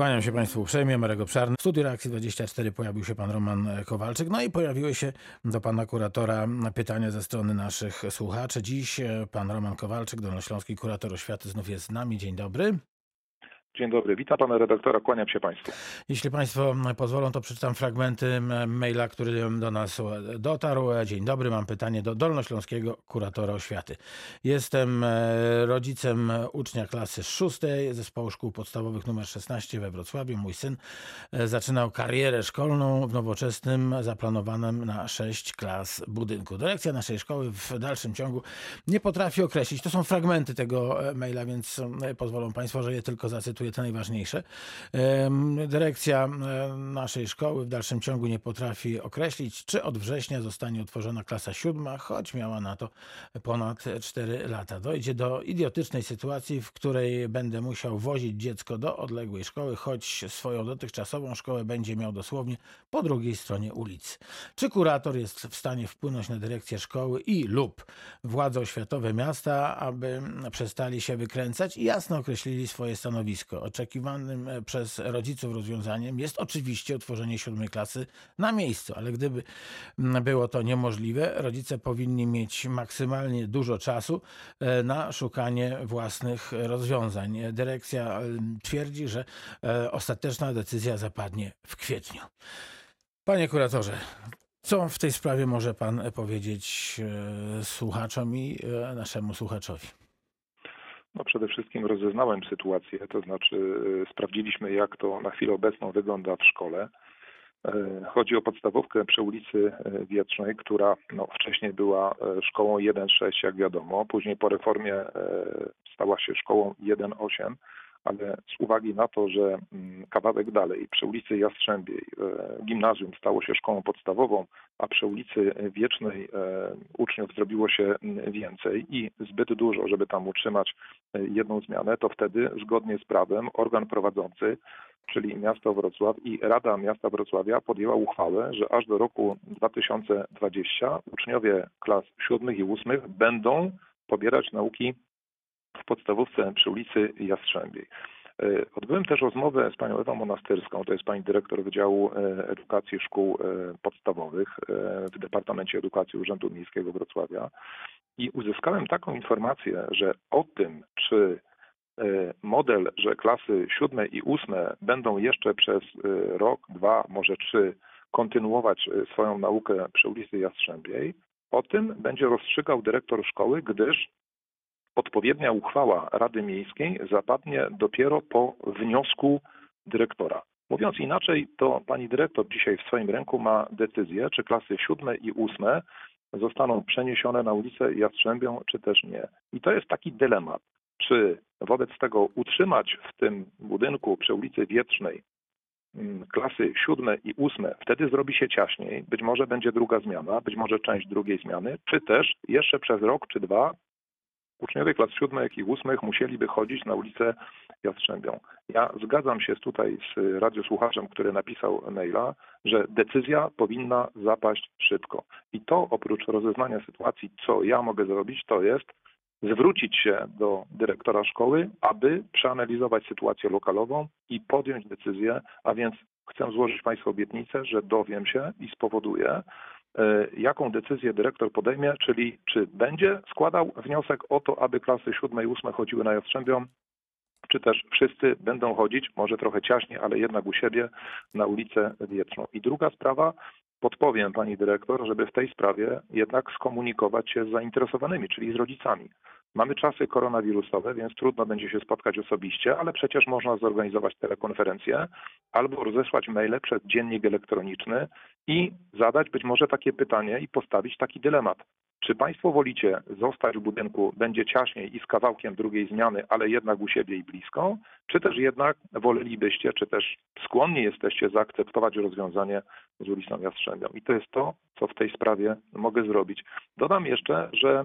Kłaniam się Państwu uprzejmie, Marek Obszarny. W studiu Reakcji 24 pojawił się Pan Roman Kowalczyk, no i pojawiły się do Pana Kuratora pytania ze strony naszych słuchaczy. Dziś Pan Roman Kowalczyk, Dolnośląski Kurator Oświaty znów jest z nami. Dzień dobry. Dzień dobry, witam pana redaktora, kłaniam się państwu. Jeśli państwo pozwolą, to przeczytam fragmenty maila, który do nas dotarł. Dzień dobry, mam pytanie do Dolnośląskiego Kuratora Oświaty. Jestem e, rodzicem ucznia klasy szóstej Zespołu Szkół Podstawowych nr 16 we Wrocławiu. Mój syn e, zaczynał karierę szkolną w nowoczesnym, zaplanowanym na sześć klas budynku. Dyrekcja naszej szkoły w dalszym ciągu nie potrafi określić, to są fragmenty tego e, maila, więc pozwolą państwo, że je tylko zacytuję te najważniejsze. Dyrekcja naszej szkoły w dalszym ciągu nie potrafi określić, czy od września zostanie utworzona klasa siódma, choć miała na to ponad 4 lata. Dojdzie do idiotycznej sytuacji, w której będę musiał wozić dziecko do odległej szkoły, choć swoją dotychczasową szkołę będzie miał dosłownie po drugiej stronie ulicy. Czy kurator jest w stanie wpłynąć na dyrekcję szkoły i lub władze oświatowe miasta, aby przestali się wykręcać i jasno określili swoje stanowisko? Oczekiwanym e, przez rodziców rozwiązaniem jest oczywiście utworzenie siódmej klasy na miejscu, ale gdyby było to niemożliwe, rodzice powinni mieć maksymalnie dużo czasu e, na szukanie własnych rozwiązań. Dyrekcja twierdzi, że e, ostateczna decyzja zapadnie w kwietniu. Panie kuratorze, co w tej sprawie może pan powiedzieć słuchaczom i naszemu słuchaczowi? No przede wszystkim rozeznałem sytuację, to znaczy e, sprawdziliśmy jak to na chwilę obecną wygląda w szkole. E, chodzi o podstawówkę przy ulicy e, Wietrznej, która no, wcześniej była szkołą 1.6, jak wiadomo. Później po reformie stała się szkołą 1.8 ale z uwagi na to, że mm, kawałek dalej, przy ulicy Jastrzębiej, e, gimnazjum stało się szkołą podstawową, a przy ulicy Wiecznej e, uczniów zrobiło się mm, więcej i zbyt dużo, żeby tam utrzymać e, jedną zmianę, to wtedy zgodnie z prawem organ prowadzący, czyli miasto Wrocław i Rada Miasta Wrocławia podjęła uchwałę, że aż do roku 2020 uczniowie klas siódmych i ósmych będą pobierać nauki w podstawówce przy ulicy Jastrzębiej. E, odbyłem też rozmowę z panią Ewą Monastyrską, to jest pani dyrektor Wydziału e, Edukacji Szkół e, Podstawowych w Departamencie Edukacji Urzędu Miejskiego Wrocławia i uzyskałem taką informację, że o tym, czy model, że klasy siódme i ósme będą jeszcze przez rok, dwa, może trzy kontynuować swoją naukę przy ulicy Jastrzębiej, o tym będzie rozstrzygał dyrektor szkoły, gdyż odpowiednia uchwała Rady Miejskiej zapadnie dopiero po wniosku dyrektora. Mówiąc inaczej, to pani dyrektor dzisiaj w swoim ręku ma decyzję, czy klasy siódme i ósme zostaną przeniesione na ulicę Jastrzębią, czy też nie. I to jest taki dylemat, czy wobec tego utrzymać w tym budynku przy ulicy Wietrznej mm, klasy siódme i ósme, wtedy zrobi się ciaśniej, być może będzie druga zmiana, być może część drugiej zmiany, czy też jeszcze przez rok czy dwa uczniowie klas siódmych i ósmych musieliby chodzić na ulicę Jastrzębią. Ja zgadzam się tutaj z radiosłuchaczem, który napisał maila, że decyzja powinna zapaść szybko. I to oprócz rozeznania sytuacji, co ja mogę zrobić, to jest zwrócić się do dyrektora szkoły, aby przeanalizować sytuację lokalową i podjąć decyzję, a więc chcę złożyć Państwu obietnicę, że dowiem się i spowoduję, jaką decyzję dyrektor podejmie, czyli czy będzie składał wniosek o to, aby klasy siódme i ósme chodziły na Jastrzębią, czy też wszyscy będą chodzić, może trochę ciaśniej, ale jednak u siebie na ulicę Wietrzną. I druga sprawa, podpowiem pani dyrektor, żeby w tej sprawie jednak skomunikować się z zainteresowanymi, czyli z rodzicami. Mamy czasy koronawirusowe, więc trudno będzie się spotkać osobiście, ale przecież można zorganizować telekonferencję albo rozesłać maile przez dziennik elektroniczny i zadać być może takie pytanie i postawić taki dylemat. Czy Państwo wolicie zostać w budynku, będzie ciaśniej i z kawałkiem drugiej zmiany, ale jednak u siebie i blisko, czy też jednak wolelibyście, czy też skłonni jesteście zaakceptować rozwiązanie z ulicą Jastrzębią? I to jest to, co w tej sprawie mogę zrobić. Dodam jeszcze, że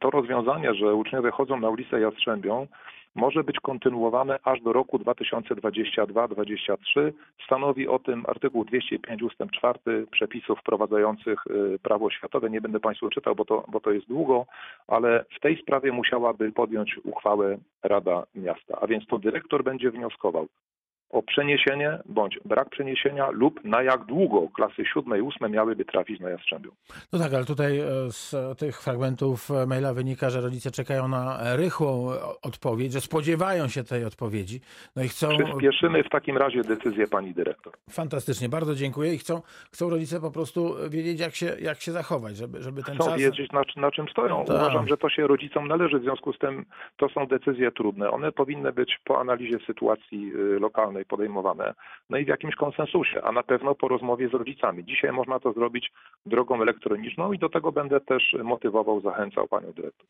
to rozwiązanie, że uczniowie chodzą na ulicę Jastrzębią, może być kontynuowane aż do roku 2022-2023. Stanowi o tym artykuł 205 ust. 4 przepisów wprowadzających y, prawo oświatowe. Nie będę Państwu czytał, bo to, bo to jest długo, ale w tej sprawie musiałaby podjąć uchwałę Rada Miasta. A więc to dyrektor będzie wnioskował, o przeniesienie bądź brak przeniesienia lub na jak długo klasy siódme i ósme miałyby trafić na Jastrzębiu. No tak, ale tutaj e, z tych fragmentów e, maila wynika, że rodzice czekają na rychłą odpowiedź, że spodziewają się tej odpowiedzi. No i chcą. Przyspieszymy w takim razie decyzję pani dyrektor. Fantastycznie, bardzo dziękuję i chcą, chcą rodzice po prostu wiedzieć, jak się, jak się zachować, żeby, żeby ten Chcą czas. wiedzieć, na, na czym stoją. Tak. Uważam, że to się rodzicom należy, w związku z tym to są decyzje trudne. One powinny być po analizie sytuacji y, lokalnej podejmowane, no i w jakimś konsensusie, a na pewno po rozmowie z rodzicami. Dzisiaj można to zrobić drogą elektroniczną i do tego będę też motywował, zachęcał panią dyrektor.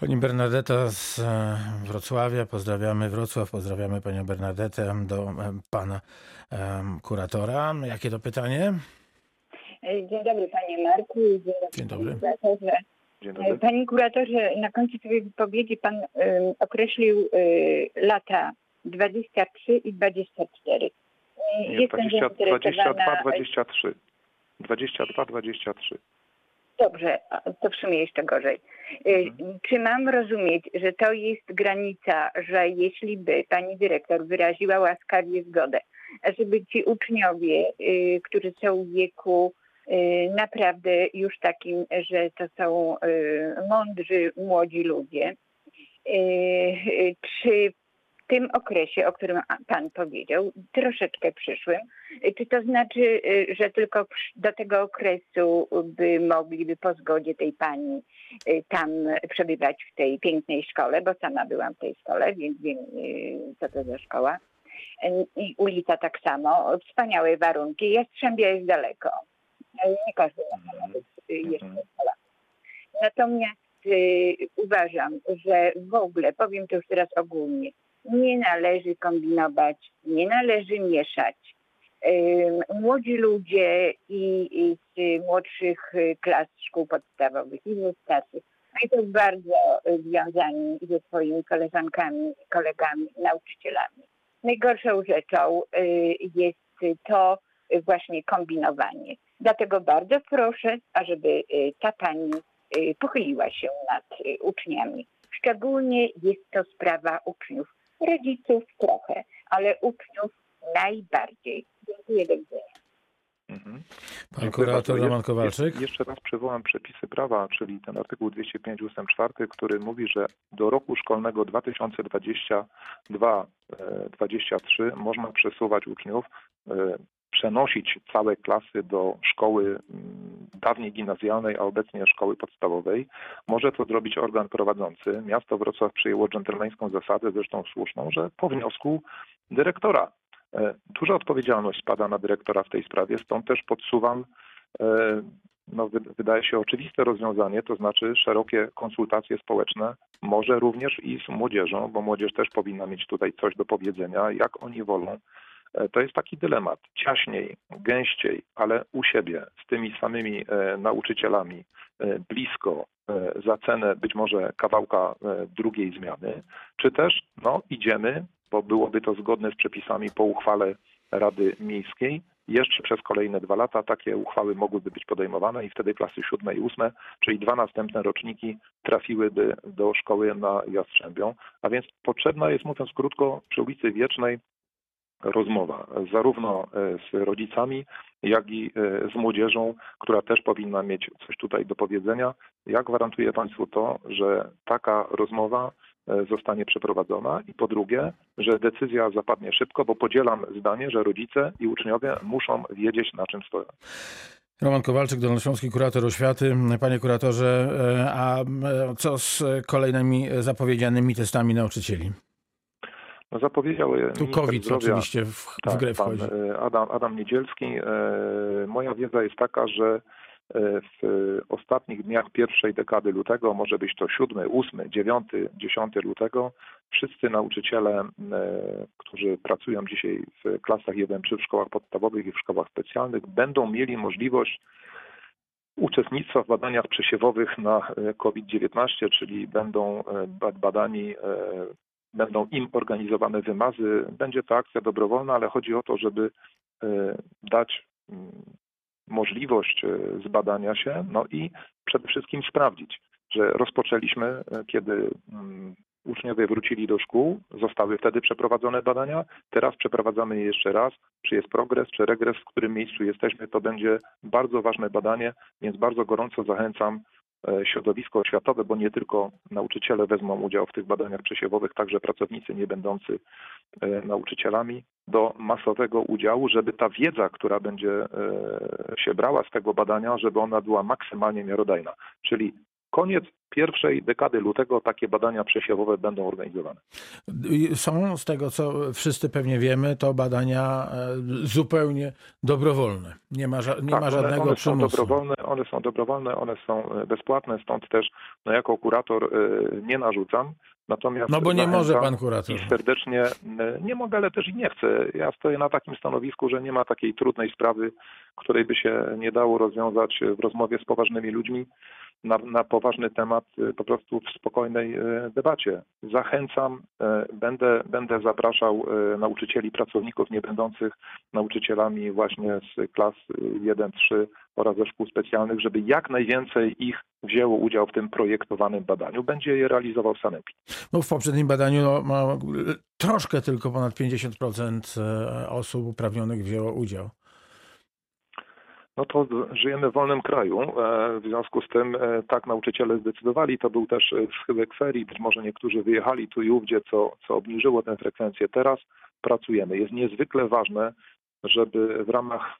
Pani Bernadetta z e, Wrocławia, pozdrawiamy Wrocław, pozdrawiamy panią Bernadetę do e, pana kuratora. Jakie to pytanie? Dzień dobry panie Marku. Dzień dobry. Dzień dobry. Panie kuratorze. Dzień dobry. Panie kuratorze, na końcu swojej wypowiedzi pan określił lata 23 i 24. Y, Nie, 20, 22, zainteresowana- 23. 22, 23. Dobrze, to w sumie jeszcze gorzej. Y, Czy mam rozumieć, że to jest granica, że jeśli by pani dyrektor wyraziła łaskawie zgodę, żeby ci uczniowie, y, którzy są w wieku y, naprawdę już takim, że to są mądrzy, młodzi ludzie, czy tym okresie, o którym pan powiedział, troszeczkę przyszłym, y, czy to znaczy, y, że tylko do tego okresu by mogliby po zgodzie tej pani y, tam przebywać w tej pięknej szkole, bo sama byłam w tej szkole, więc wiem, y, co to za szkoła. Y, I ulica tak samo, wspaniałe warunki. Jastrzębia jest daleko. Y, Nie każdy ma nawet y, jeszcze Mhm. szkoła. Natomiast y, uważam, że w ogóle, powiem to już teraz ogólnie, nie należy kombinować, nie należy mieszać. Młodzi ludzie i, i z młodszych y, klas szkół podstawowych i ze starszych, oni są bardzo y, związani ze swoimi koleżankami, kolegami, nauczycielami. Najgorszą rzeczą y, jest to właśnie kombinowanie. Dlatego bardzo proszę, ażeby ta pani pochyliła się nad uczniami. Szczególnie jest to sprawa uczniów. Rodziców trochę, ale uczniów najbardziej. Dziękuję do widzenia. Mhm. Pan kurator. Roman Jeszcze- Kowalczyk. Jeszcze raz przywołam przepisy prawa, czyli ten artykuł 205 ust. 4, który mówi, że do roku szkolnego 2022-2023 można przesuwać uczniów, e, przenosić całe klasy do szkoły mm, dawniej gimnazjalnej, a obecnie szkoły podstawowej. Może to zrobić organ prowadzący. Miasto Wrocław przyjęło dżentelmeńską zasadę, zresztą słuszną, że po wniosku dyrektora. E, Duża odpowiedzialność spada na dyrektora w tej sprawie, stąd też podsuwam e, no, wy- wydaje się oczywiste rozwiązanie, to znaczy szerokie konsultacje społeczne, może również i z młodzieżą, bo młodzież też powinna mieć tutaj coś do powiedzenia, jak oni wolą. E, To jest taki dylemat. Ciaśniej, gęściej, ale u siebie, z tymi samymi e, nauczycielami, e, blisko, za cenę być może kawałka drugiej zmiany, czy też no, idziemy, bo byłoby to zgodne z przepisami po uchwale Rady Miejskiej, jeszcze przez kolejne dwa lata takie uchwały mogłyby być podejmowane i wtedy klasy siódme i ósme, czyli dwa następne roczniki trafiłyby do szkoły na Jastrzębią. A więc potrzebna jest, mówiąc krótko, przy ulicy Wiecznej rozmowa, zarówno e, z rodzicami, jak i e, z młodzieżą, która też powinna mieć coś tutaj do powiedzenia. Ja gwarantuję Państwu to, że taka rozmowa e, zostanie przeprowadzona i po drugie, że decyzja zapadnie szybko, bo podzielam zdanie, że rodzice i uczniowie muszą wiedzieć, na czym stoją. Roman Kowalczyk, Dolnośląski kurator oświaty. Panie kuratorze, a co z kolejnymi zapowiedzianymi testami nauczycieli? No, zapowiedział e, Tu COVID zdrowia, oczywiście w, w tak, grę pan wchodzi. e, Adam, Adam Niedzielski. E, Moja wiedza jest taka, że w ostatnich dniach pierwszej dekady lutego, może być to 7, 8, 9, 10 lutego, wszyscy nauczyciele, którzy pracują dzisiaj w klasach 1-3 w szkołach podstawowych i w szkołach specjalnych, będą mieli możliwość uczestnictwa w badaniach przesiewowych na e, COVID-19, czyli będą ba- badani, będą im organizowane wymazy. Będzie to akcja dobrowolna, ale chodzi o to, żeby e, dać mm, możliwość e, zbadania się, no i przede wszystkim sprawdzić, że rozpoczęliśmy, e, kiedy mm, uczniowie wrócili do szkół, zostały wtedy przeprowadzone badania, teraz przeprowadzamy je jeszcze raz. Czy jest progres, czy regres, w którym miejscu jesteśmy, to będzie bardzo ważne badanie, więc bardzo gorąco zachęcam środowisko oświatowe, bo nie tylko nauczyciele wezmą udział w tych badaniach przesiewowych, także pracownicy nie będący e, nauczycielami, do masowego udziału, żeby ta wiedza, która będzie e, się brała z tego badania, żeby ona była maksymalnie miarodajna. Czyli koniec pierwszej dekady lutego takie badania przesiewowe będą organizowane. Są z tego, co wszyscy pewnie wiemy, to badania e, zupełnie dobrowolne. Nie ma, ża- nie Tak, ma one, żadnego one są przymusu. dobrowolne, one są dobrowolne, one są e, bezpłatne, stąd też no, jako kurator e, nie narzucam. Natomiast No bo nie może pan kurator. I serdecznie e, nie mogę, ale też i nie chcę. Ja stoję na takim stanowisku, że nie ma takiej trudnej sprawy, której by się nie dało rozwiązać w rozmowie z poważnymi ludźmi na, na poważny temat e, po prostu w spokojnej e, debacie. Zachęcam, będę, będę zapraszał nauczycieli, pracowników nie będących nauczycielami właśnie z klas e, 1-3 oraz ze szkół specjalnych, żeby jak najwięcej ich wzięło udział w tym projektowanym badaniu. Będzie je realizował Sanepid. No, w poprzednim badaniu no, ma, troszkę tylko ponad 50% e, osób uprawnionych wzięło udział. No to żyjemy w wolnym kraju. e, W związku z tym e, tak nauczyciele zdecydowali. To był też schyłek ferii. Być może niektórzy wyjechali tu i ówdzie, co, co obniżyło tę frekwencję. Teraz pracujemy. Jest niezwykle ważne, żeby w ramach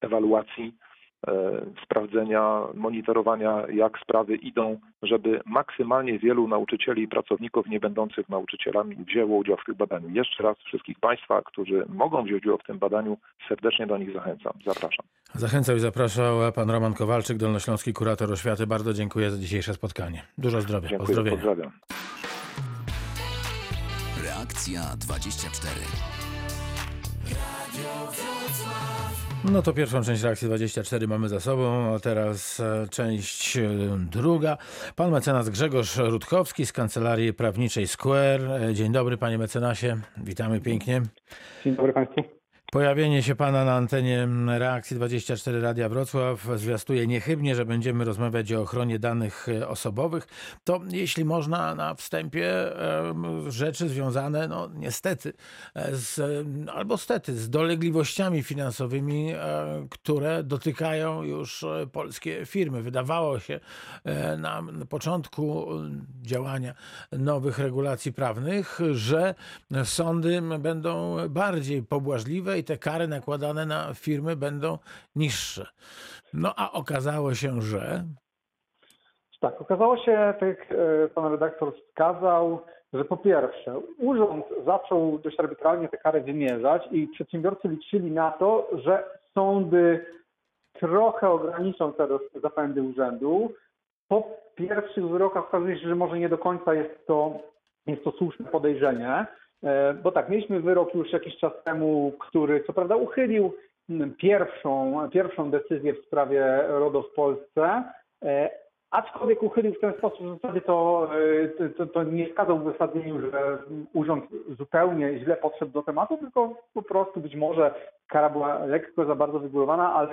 ewaluacji, sprawdzenia, monitorowania, jak sprawy idą, żeby maksymalnie wielu nauczycieli i pracowników nie będących nauczycielami wzięło udział w tym badaniu. Jeszcze raz wszystkich Państwa, którzy mogą wziąć udział w tym badaniu, serdecznie do nich zachęcam. Zapraszam. Zachęcał i zapraszał pan Roman Kowalczyk, dolnośląski kurator oświaty. Bardzo dziękuję za dzisiejsze spotkanie. Dużo zdrowia. Dziękuję, Pozdrowienia. pozdrawiam. Reakcja 24. No to pierwszą część reakcji 24 mamy za sobą, a teraz e, część e, druga. Pan mecenas Grzegorz Rutkowski z Kancelarii Prawniczej Square. E, Dzień dobry panie mecenasie, witamy pięknie. Dzień dobry Państwu. Pojawienie się pana na antenie reakcji 24 Radia Wrocław zwiastuje niechybnie, że będziemy rozmawiać o ochronie danych e, osobowych. To jeśli można na wstępie rzeczy związane, no niestety, e, z, albo stety, z dolegliwościami finansowymi, e, które dotykają już polskie firmy. Wydawało się na początku działania nowych regulacji prawnych, że sądy będą bardziej pobłażliwe te kary nakładane na firmy będą niższe. No a okazało się, że Tak, okazało się, tak jak e, pan redaktor wskazał, że po pierwsze, urząd zaczął dość arbitralnie te kary wymierzać i przedsiębiorcy liczyli na to, że sądy trochę ograniczą te zapędy urzędu. Po pierwszych wyrokach okazuje się, że może nie do końca jest to, jest to słuszne podejrzenie, bo tak, mieliśmy wyrok już jakiś czas temu, który co prawda uchylił mm, pierwszą, pierwszą decyzję w sprawie RODO w Polsce, e, aczkolwiek uchylił w ten sposób, w zasadzie to, e, to, to nie wskazał w uzasadnieniu, że urząd zupełnie źle podszedł do tematu, tylko po prostu być może kara była lekko za bardzo wygórowana, ale,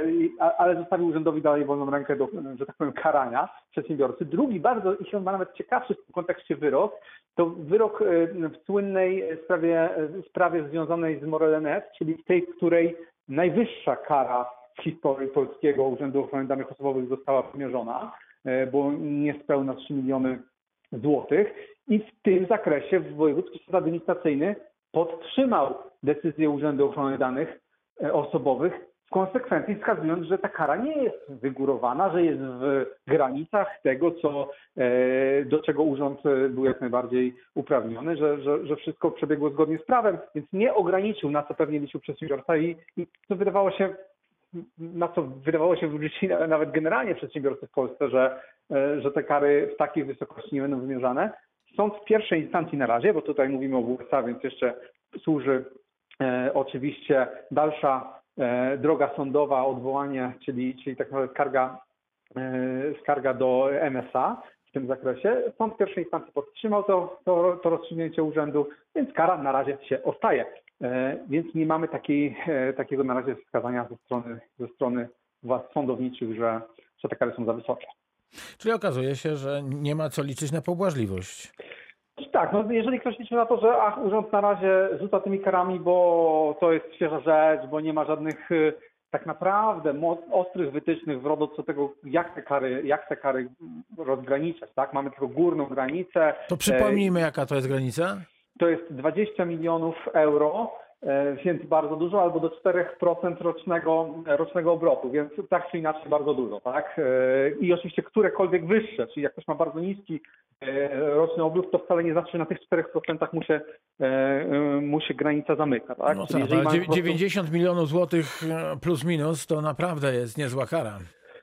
ale zostawił urzędowi dalej wolną rękę do, że tak powiem, karania przedsiębiorcy. Drugi bardzo, i chyba nawet ciekawszy w tym kontekście wyrok, to wyrok e, w słynnej sprawie, sprawie związanej z Morelenet, czyli tej, w której najwyższa kara w historii Polskiego Urzędu Ochrony Danych Osobowych została wymierzona, e, bo niespełna 3 miliony złotych. I w tym zakresie wojewódzki sąd administracyjny podtrzymał decyzję Urzędu Ochrony Danych e, Osobowych, w konsekwencji wskazując, że ta kara nie jest wygórowana, że jest w granicach tego, co, e, do czego urząd e, był jak najbardziej uprawniony, że, że, że wszystko przebiegło zgodnie z prawem, więc nie ograniczył, na co pewnie liczył przedsiębiorca i, i to wydawało się, na co wydawało się wrócić nawet generalnie przedsiębiorcy w Polsce, że, e, że te kary w takiej wysokości nie będą wymierzane. Sąd w pierwszej instancji na razie, bo tutaj mówimy o USA, więc jeszcze służy e, oczywiście dalsza e, droga sądowa, odwołanie, czyli, czyli tak naprawdę skarga, e, skarga do MSA w tym zakresie. Sąd w pierwszej instancji podtrzymał to, to, to rozstrzygnięcie urzędu, więc kara na razie się ostaje. E, Więc nie mamy takiej, e, takiego na razie wskazania ze strony, ze strony władz sądowniczych, że, że te kary są za wysokie. czyli okazuje się, że nie ma co liczyć na pobłażliwość. Tak, no jeżeli ktoś liczy na to, że ach, urząd na razie rzuca tymi karami, bo to jest świeża rzecz, bo nie ma żadnych y, tak naprawdę ostrych wytycznych w RODO co tego, jak te kary, jak te kary rozgraniczać, tak? Mamy tylko górną granicę. To przypomnijmy, jaka to jest granica. To jest 20 milionów euro, e, więc bardzo dużo, albo do 4% rocznego, rocznego obrotu, więc tak czy inaczej bardzo dużo, tak? E, I oczywiście którekolwiek wyższe, czyli jak ktoś ma bardzo niski e, roczny obrót, to wcale nie znaczy, że na tych 4% mu się, e, e, mu się granica zamyka, tak? No tak, jeżeli ale mamy dziew- po prostu- 90 milionów złotych e, plus minus to naprawdę jest niezła kara.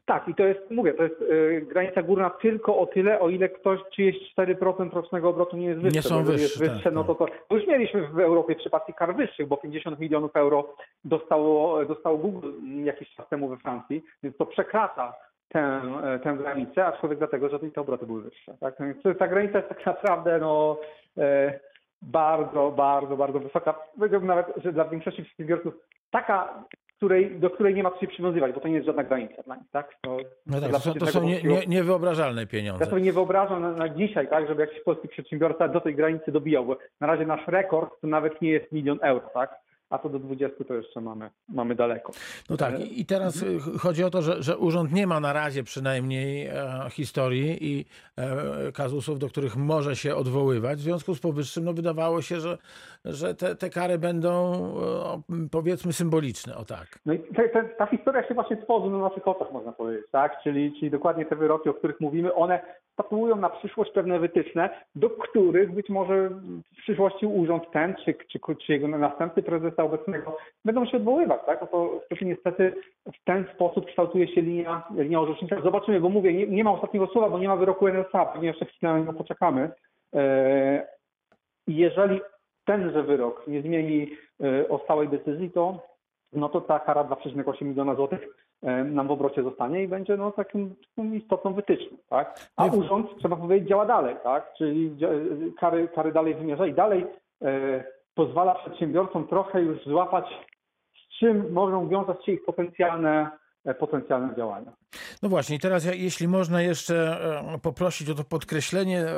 Tak, i to jest, mówię, to jest e, granica górna tylko o tyle, o ile ktoś czyjeś 4% rocznego obrotu nie jest wyższe. Nie są wyższe, jest wyższe, tak, no to, to bo już mieliśmy w Europie przypadki kar wyższych, bo 50 milionów euro dostało, dostało Google jakiś czas temu we Francji, więc to przekracza tę, e, tę granicę, aczkolwiek dlatego, że te obroty były wyższe. Tak? Więc ta granica jest tak naprawdę no, e, bardzo, bardzo, bardzo wysoka. Powiedziałbym nawet, że dla większości przedsiębiorców taka, której, do której nie ma co się przywiązywać, bo to nie jest żadna granica dla nich, tak? To, No tak, to są, to są nie, nie, niewyobrażalne pieniądze. ja sobie nie wyobrażam na, na dzisiaj, tak, żeby jakiś polski przedsiębiorca do tej granicy dobijał, bo na razie nasz rekord to nawet nie jest milion euro, tak? A to do 20 to jeszcze mamy, mamy daleko. No tak, i teraz y, ch- chodzi o to, że, że urząd nie ma na razie przynajmniej e, historii i e, kazusów, do których może się odwoływać. W związku z powyższym no, wydawało się, że, że te, te kary będą e, powiedzmy symboliczne, o tak. No i te, te, ta historia się właśnie tworzy na naszych oczach, można powiedzieć, tak? Czyli, czyli dokładnie te wyroki, o których mówimy, one statuują na przyszłość pewne wytyczne, do których być może w przyszłości urząd ten, czy, czy, czy jego następcy prezesa obecnego będą się odwoływać, tak? No to wtedy niestety w ten sposób kształtuje się linia, linia orzecznicza. Zobaczymy, bo mówię, nie, nie ma ostatniego słowa, bo nie ma wyroku NSA, pewnie jeszcze chwilę na niego poczekamy. E, jeżeli tenże wyrok nie zmieni e, o stałej decyzji, to no to ta kara 2,8 miliona złotych e, nam w obrocie zostanie i będzie no, takim, istotną wytyczną. Tak? A No urząd, trzeba powiedzieć, działa dalej, tak? czyli dzia- kary, kary dalej wymierza i dalej e, pozwala przedsiębiorcom trochę już złapać, z czym mogą wiązać się ich potencjalne, e, potencjalne działania. No właśnie, i teraz jeśli można jeszcze e, poprosić o to podkreślenie e,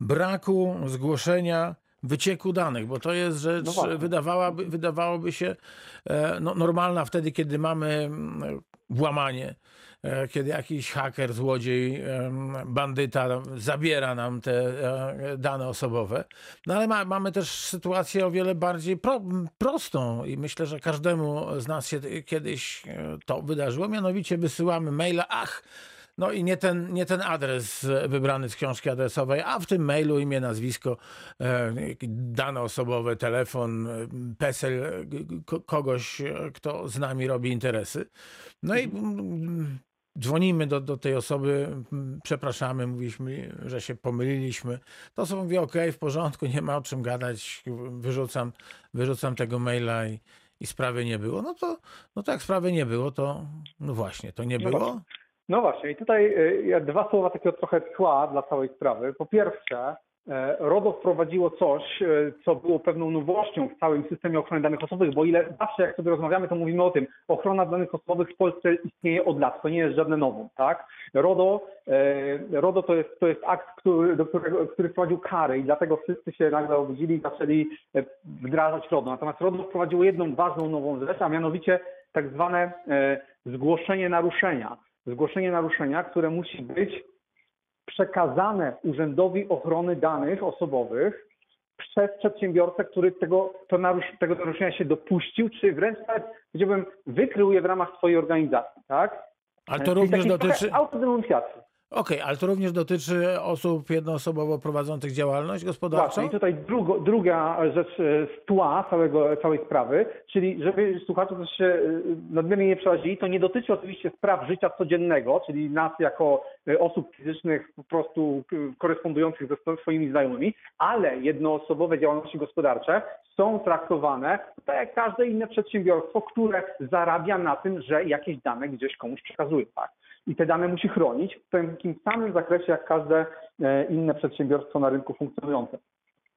braku zgłoszenia wycieku danych, bo to jest rzecz, No wydawałaby, wydawałoby się e, no, normalna wtedy, kiedy mamy mm, włamanie, e, kiedy jakiś haker, złodziej, bandyta zabiera nam te e, dane osobowe. No ale ma, mamy też sytuację o wiele bardziej pro, prostą i myślę, że każdemu z nas się kiedyś to wydarzyło. Mianowicie wysyłamy maila, ach, no i nie ten, nie ten adres wybrany z książki adresowej, a w tym mailu imię, nazwisko, e, dane osobowe, telefon, e, PESEL e, ko- kogoś, e, kto z nami robi interesy. No i mm, dzwonimy do, do tej osoby, mm, przepraszamy, mówiliśmy, że się pomyliliśmy. To osoba mówi, ok, w porządku, nie ma o czym gadać, wyrzucam, wyrzucam tego maila i, i sprawy nie było. No to, no to jak sprawy nie było, to no właśnie, to nie No było. No właśnie, i tutaj e, dwa słowa takiego trochę tła dla całej sprawy. Po pierwsze, e, RODO wprowadziło coś, e, co było pewną nowością w całym systemie ochrony danych osobowych, bo ile zawsze jak sobie rozmawiamy, to mówimy o tym, ochrona danych osobowych w Polsce istnieje od lat, to nie jest żadne nowum, tak? RODO, RODO to jest, to jest akt, który, do którego, który wprowadził kary i dlatego wszyscy się nagle obudzili i zaczęli wdrażać RODO. Natomiast RODO wprowadziło jedną ważną nową rzecz, a mianowicie tak zwane zgłoszenie naruszenia zgłoszenie naruszenia, które musi być przekazane Urzędowi Ochrony Danych Osobowych przez przedsiębiorcę, który tego, narusz, tego naruszenia się dopuścił, czy wręcz nawet, powiedziałbym, wykrył je w ramach swojej organizacji, tak? Ale to Czyli również dotyczy. autodenuncjacji. Okej, ale to również dotyczy osób jednoosobowo prowadzących działalność gospodarczą? Właśnie, i tutaj drugo, druga rzecz e, z tła całego, całej sprawy, czyli żeby słuchacze też się e, nadmiernie nie przerazili, to nie dotyczy oczywiście spraw życia codziennego, czyli nas jako e, osób fizycznych po prostu korespondujących ze swoimi znajomymi, ale jednoosobowe działalności gospodarcze są traktowane tak jak każde inne przedsiębiorstwo, które zarabia na tym, że jakieś dane gdzieś komuś przekazuje. Tak? I te dane musi chronić w takim samym zakresie jak każde e, inne przedsiębiorstwo na rynku funkcjonujące.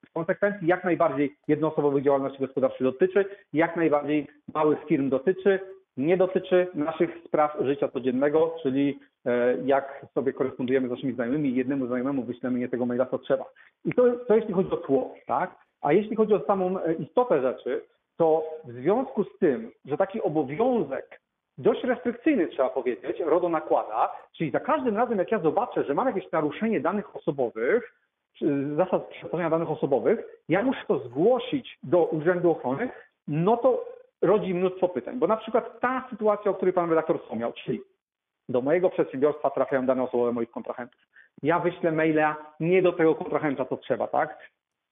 W konsekwencji jak najbardziej jednoosobowych działalności gospodarczych dotyczy, jak najbardziej małych firm dotyczy nie dotyczy naszych spraw życia codziennego, czyli e, jak sobie korespondujemy z naszymi znajomymi jednemu znajomemu wyślemy nie tego maila, co trzeba. I to, to jeśli chodzi o tło, tak? A jeśli chodzi o samą e, istotę rzeczy, to w związku z tym, że taki obowiązek dość restrykcyjny, trzeba powiedzieć, RODO nakłada, czyli za każdym razem, jak ja zobaczę, że mam jakieś naruszenie danych osobowych, zasad przetwarzania danych osobowych, ja muszę to zgłosić do Urzędu Ochrony, no to rodzi mnóstwo pytań. Bo na przykład ta sytuacja, o której pan redaktor wspomniał, czyli do mojego przedsiębiorstwa trafiają dane osobowe moich kontrahentów. Ja wyślę maila nie do tego kontrahenta, co trzeba, tak?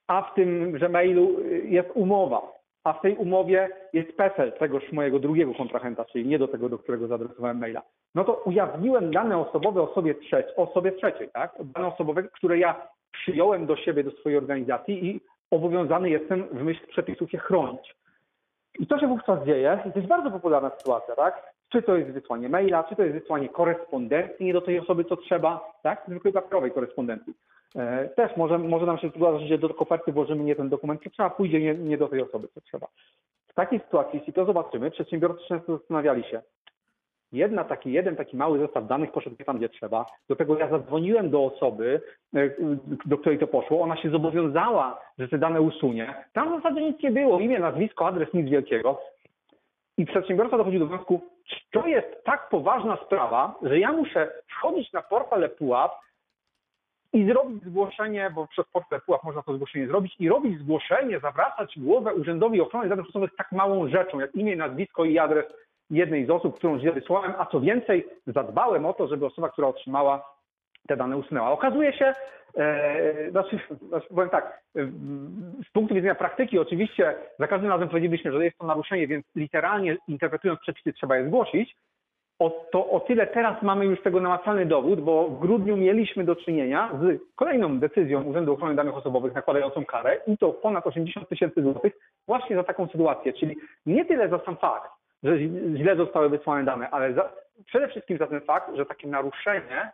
A w tymże mailu jest umowa, a w tej umowie jest PESEL tegoż mojego drugiego kontrahenta, czyli nie do tego, do którego zaadresowałem maila. No to ujawniłem dane osobowe osobie, trzec osobie trzeciej, tak? Dane osobowe, które ja przyjąłem do siebie, do swojej organizacji i obowiązany jestem w myśl przepisów je chronić. I co się wówczas dzieje? To jest bardzo popularna sytuacja, tak? Czy to jest wysłanie maila, czy to jest wysłanie korespondencji nie do tej osoby, co trzeba, tak? Zwykłej papierowej korespondencji. E, Też może, może nam się zdarzyć, że do koperty włożymy nie ten dokument, co trzeba, pójdzie nie, nie do tej osoby, co trzeba. W takiej sytuacji, jeśli to zobaczymy, przedsiębiorcy często zastanawiali się, jedna taki, jeden taki mały zestaw danych poszedł nie tam, gdzie trzeba. Do tego ja zadzwoniłem do osoby, e, do której to poszło. Ona się zobowiązała, że te dane usunie. Tam w zasadzie nic nie było. Imię, nazwisko, adres, nic wielkiego. I przedsiębiorca dochodzi do wniosku, to jest tak poważna sprawa, że ja muszę wchodzić na portal ePUAP i zrobić zgłoszenie, bo przez portal ePUAP można to zgłoszenie zrobić i robić zgłoszenie, zawracać głowę Urzędowi Ochrony Danych Osobowych tak małą rzeczą, jak imię, nazwisko i adres jednej z osób, którą źle wysłałem, a co więcej, zadbałem o to, żeby osoba, która otrzymała te dane usunęła. Okazuje się, e, znaczy, znaczy powiem tak, e, z punktu widzenia praktyki oczywiście za każdym razem powiedzielibyśmy, że jest to naruszenie, więc literalnie interpretując przepisy trzeba je zgłosić. O, to o tyle teraz mamy już tego namacalny dowód, bo w grudniu mieliśmy do czynienia z kolejną decyzją Urzędu Ochrony Danych Osobowych nakładającą karę i to ponad 80 tysięcy złotych właśnie za taką sytuację. Czyli nie tyle za sam fakt, że źle zostały wysłane dane, ale za, przede wszystkim za ten fakt, że takie naruszenie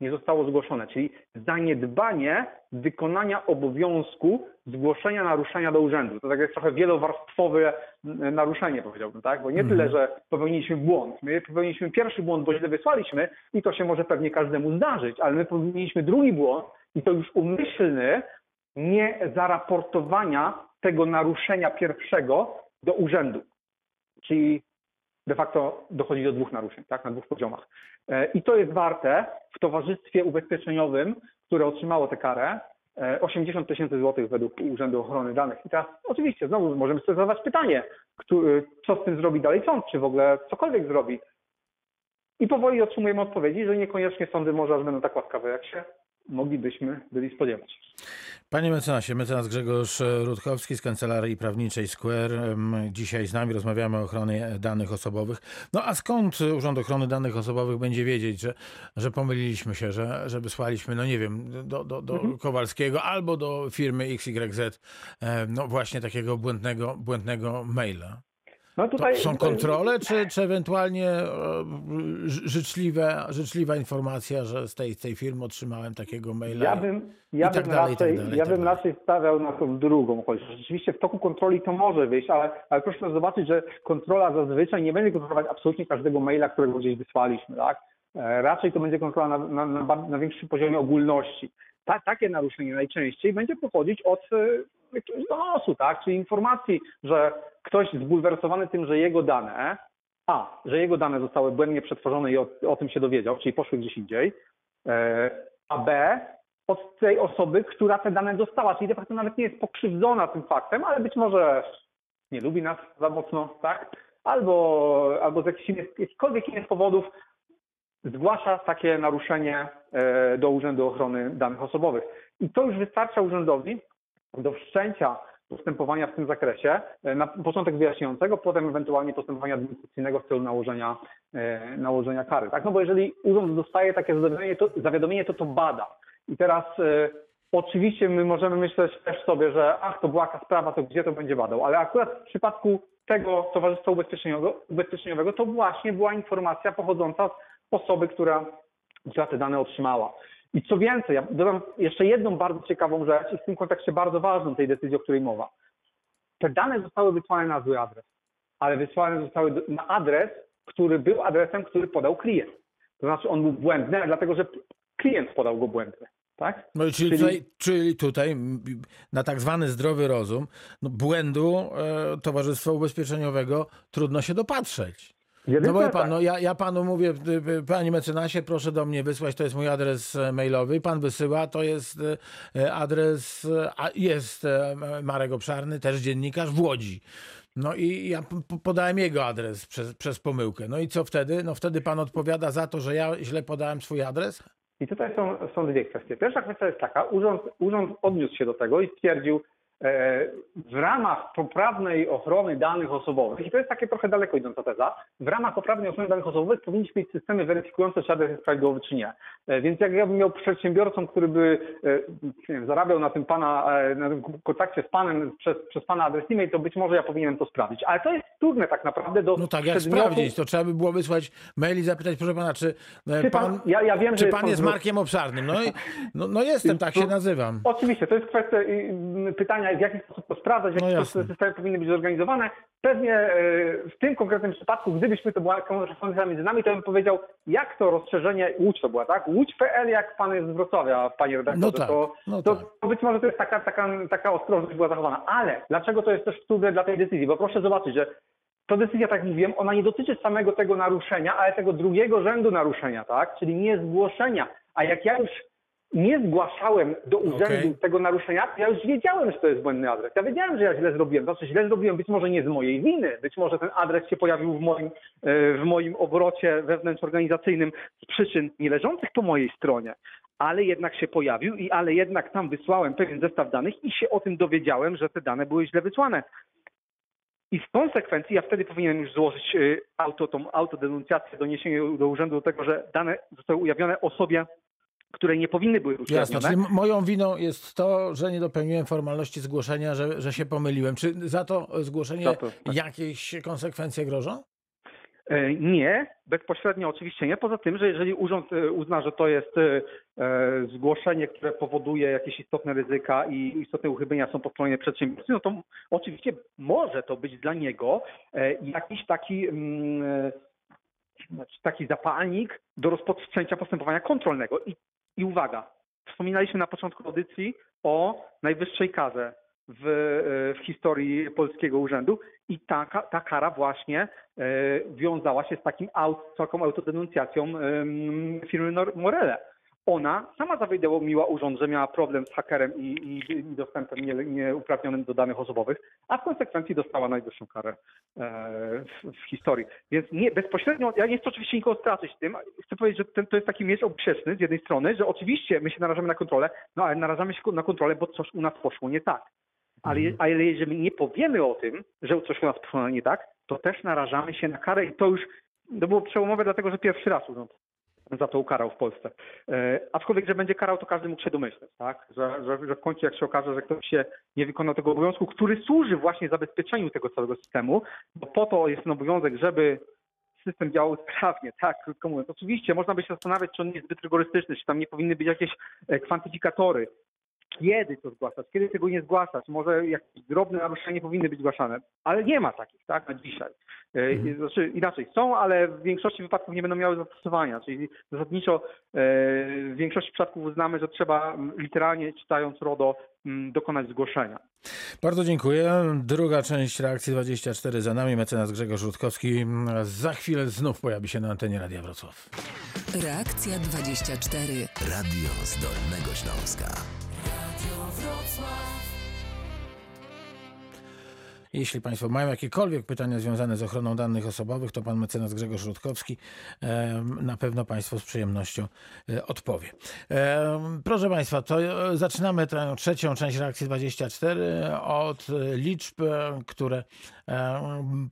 nie zostało zgłoszone, czyli zaniedbanie wykonania obowiązku zgłoszenia naruszenia do urzędu. To tak jest trochę wielowarstwowe m, naruszenie, powiedziałbym, tak? Bo nie Mhm. tyle, że popełniliśmy błąd. My popełniliśmy pierwszy błąd, bo źle wysłaliśmy i to się może pewnie każdemu zdarzyć, ale my popełniliśmy drugi błąd i to już umyślny nie zaraportowania tego naruszenia pierwszego do urzędu. Czyli de facto dochodzi do dwóch naruszeń, tak, na dwóch poziomach. E, I to jest warte w towarzystwie ubezpieczeniowym, które otrzymało tę karę, e, 80 tysięcy złotych według Urzędu Ochrony Danych. I teraz oczywiście znowu możemy sobie zadawać pytanie, który, co z tym zrobi dalej sąd, czy w ogóle cokolwiek zrobi. I powoli otrzymujemy odpowiedzi, że niekoniecznie sądy może aż będą tak łaskawe, jak się moglibyśmy byli spodziewać. Panie mecenasie, mecenas Grzegorz Rutkowski z Kancelarii Prawniczej Square. Dzisiaj z nami rozmawiamy o ochronie danych osobowych. No a skąd Urząd Ochrony Danych Osobowych będzie wiedzieć, że, że pomyliliśmy się, że, że wysłaliśmy, no nie wiem, do, do, do Kowalskiego albo do firmy XYZ, no właśnie takiego błędnego, błędnego maila? No tutaj są kontrole, czy, czy ewentualnie e, życzliwe, życzliwa informacja, że z tej, tej firmy otrzymałem takiego maila? Ja bym, ja tak bym, dalej, tak raczej, dalej, ja tak bym raczej stawiał na tą drugą, choć rzeczywiście w toku kontroli to może wyjść, ale, ale proszę zobaczyć, że kontrola zazwyczaj nie będzie kontrolować absolutnie każdego maila, którego gdzieś wysłaliśmy, tak? E, Raczej to będzie kontrola na, na, na, na większym poziomie ogólności. Ta, takie naruszenie najczęściej będzie pochodzić od e, jakiegoś donosu, tak? Czyli informacji, że ktoś zbulwersowany tym, że jego dane, a, że jego dane zostały błędnie przetworzone i o, o tym się dowiedział, czyli poszły gdzieś indziej, e, a B, od tej osoby, która te dane dostała, czyli de facto nawet nie jest pokrzywdzona tym faktem, ale być może nie lubi nas za mocno, tak? Albo, albo z jakichkolwiek innych powodów zgłasza takie naruszenie e, do Urzędu Ochrony Danych Osobowych. I to już wystarcza urzędowi do wszczęcia postępowania w tym zakresie, e, na początek wyjaśniającego, potem ewentualnie postępowania administracyjnego w celu nałożenia, e, nałożenia kary. Tak? No bo jeżeli urząd dostaje takie zawiadomienie, to, zawiadomienie, to to bada. I teraz e, oczywiście my możemy myśleć też sobie, że ach, to była sprawa, to gdzie to będzie badał, ale akurat w przypadku tego Towarzystwa Ubezpieczeniowego, ubezpieczeniowego to właśnie była informacja pochodząca z osoby, która, która te dane otrzymała. I co więcej, ja dodam jeszcze jedną bardzo ciekawą rzecz i w tym kontekście bardzo ważną tej decyzji, o której mowa. Te dane zostały wysłane na zły adres, ale wysłane zostały na adres, który był adresem, który podał klient. To znaczy on był błędny, dlatego że klient podał go błędny. Tak? No czyli, Czyli- Tutaj, czyli tutaj na tak zwany zdrowy rozum no błędu e, Towarzystwa Ubezpieczeniowego trudno się dopatrzeć. No bo pan, no ja, ja panu mówię, y, y, panie mecenasie, proszę do mnie wysłać, to jest mój adres e, mailowy. Pan wysyła, to jest e, adres, a jest e, Marek Obszarny, też dziennikarz w Łodzi. No i ja podałem jego adres przez, przez pomyłkę. No i co wtedy? No wtedy pan odpowiada za to, że ja źle podałem swój adres? I tutaj są, są dwie kwestie. Pierwsza kwestia jest taka, urząd, urząd odniósł się do tego i stwierdził, w ramach poprawnej ochrony danych osobowych, i to jest takie trochę daleko idąca teza, w ramach poprawnej ochrony danych osobowych powinniśmy mieć systemy weryfikujące, czy adres jest prawidłowy, czy nie. E, więc jak ja bym miał przedsiębiorcą, który by e, wiem, zarabiał na tym pana, e, na tym kontakcie z panem przez, przez pana adres e-mail, to być może ja powinienem to sprawdzić. Ale to jest trudne tak naprawdę do No tak, jak przedmiotu- sprawdzić? To trzeba by było wysłać mail i zapytać, proszę pana, czy e, Czy pan, pan, ja, ja wiem, czy że pan jest Markiem Obszarnym? No, i, no, no jestem, tak się nazywam. Oczywiście, to jest kwestia y, pytania, w jaki sposób to sprawdzać, w jaki No sposób te systemy powinny być zorganizowane. Pewnie y, w tym konkretnym przypadku, gdybyśmy to była konwersacja między nami, to bym powiedział, jak to rozszerzenie Łódź to była, tak? Łódź.pl, jak pan jest z Wrocławia, panie redaktorze, No tak, to, no to, tak. być może to jest taka, taka, taka ostrożność była zachowana. Ale dlaczego to jest też trudne dla tej decyzji? Bo proszę zobaczyć, że to decyzja, tak jak mówiłem, ona nie dotyczy samego tego naruszenia, ale tego drugiego rzędu naruszenia, tak? Czyli nie zgłoszenia. A jak ja już nie zgłaszałem do urzędu Okej. tego naruszenia, ja już wiedziałem, że to jest błędny adres. Ja wiedziałem, że ja źle zrobiłem. Znaczy źle zrobiłem być może nie z mojej winy. Być może ten adres się pojawił w moim, e, w moim obrocie wewnątrzorganizacyjnym z przyczyn nie leżących po mojej stronie. Ale jednak się pojawił i ale jednak tam wysłałem pewien zestaw danych i się o tym dowiedziałem, że te dane były źle wysłane. I w konsekwencji ja wtedy powinienem już złożyć y, auto, tą autodenuncjację, doniesienie do urzędu do tego, że dane zostały ujawnione osobie, której nie powinny były być Jasne, czyli moją winą jest to, że nie dopełniłem formalności zgłoszenia, że, że się pomyliłem. Czy za to zgłoszenie Za to, tak. jakieś konsekwencje grożą? E, Nie, bezpośrednio oczywiście nie. Poza tym, że jeżeli urząd e, uzna, że to jest e, zgłoszenie, które powoduje jakieś istotne ryzyka i istotne uchybienia są po stronie przedsiębiorcy, no to oczywiście może to być dla niego jakiś taki, mm, znaczy taki zapalnik do rozpoczęcia postępowania kontrolnego. I, I uwaga, wspominaliśmy na początku audycji o najwyższej karze w, e, w historii polskiego urzędu i ta, ta kara właśnie e, wiązała się z takim aut, taką autodenuncjacją firmy Morele. Ona sama zawiadomiła urząd, że miała problem z hakerem i, i, i dostępem nie, nieuprawnionym do danych osobowych, a w konsekwencji dostała najwyższą karę e, w, w historii. Więc nie, bezpośrednio, ja nie chcę oczywiście nikogo stracić tym, chcę powiedzieć, że ten, to jest taki miecz obsieczny z jednej strony, że oczywiście my się narażamy na kontrolę, no ale narażamy się na kontrolę, bo coś u nas poszło nie tak. Ale, je- ale jeżeli nie powiemy o tym, że coś u nas poszło nie tak, to też narażamy się na karę i to już to było przełomowe, dlatego że pierwszy raz urząd za to ukarał w Polsce. E, aczkolwiek, że będzie karał, to każdy mógł się domyśleć, tak? Że, że, że w końcu jak się okaże, że ktoś się nie wykonał tego obowiązku, który służy właśnie zabezpieczeniu tego całego systemu, bo po to jest ten obowiązek, żeby system działał sprawnie, tak, krótko mówiąc. Oczywiście można by się zastanawiać, czy on jest zbyt rygorystyczny, czy tam nie powinny być jakieś e, kwantyfikatory, kiedy to zgłaszać, kiedy tego nie zgłaszać, może jakieś drobne naruszenia nie powinny być zgłaszane, ale nie ma takich, tak, na dzisiaj. E, Mhm. Znaczy inaczej, są, ale w większości wypadków nie będą miały zastosowania, czyli zasadniczo e, w większości przypadków uznamy, że trzeba literalnie czytając RODO dokonać zgłoszenia. Bardzo dziękuję. Druga część reakcji 24 za nami. Mecenas Grzegorz Rutkowski za chwilę znów pojawi się na antenie Radia Wrocław. Reakcja 24. Radio z Dolnego Śląska. Jeśli Państwo mają jakiekolwiek pytania związane z ochroną danych osobowych, to pan mecenas Grzegorz Rutkowski na pewno Państwu z przyjemnością e, odpowie. Proszę Państwa, to e, zaczynamy tę trzecią część reakcji 24 od e, liczb, e, które